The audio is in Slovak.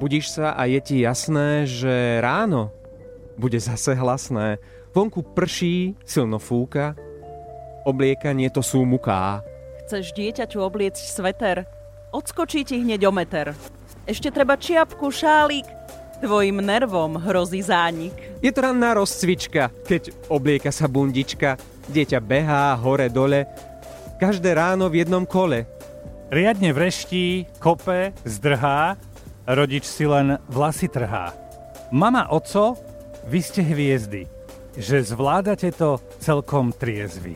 Budíš sa a je ti jasné, že ráno bude zase hlasné. Vonku prší, silno fúka, obliekanie to sú muká. Chceš dieťaťu obliecť sveter? Odskočí ti hneď o meter. Ešte treba čiapku, šálik. Tvojim nervom hrozí zánik. Je to ranná rozcvička, keď oblieka sa bundička. Dieťa behá hore dole, každé ráno v jednom kole. Riadne vreští, kope, zdrhá, rodič si len vlasy trhá. Mama, oco, vy ste hviezdy, že zvládate to celkom triezvy.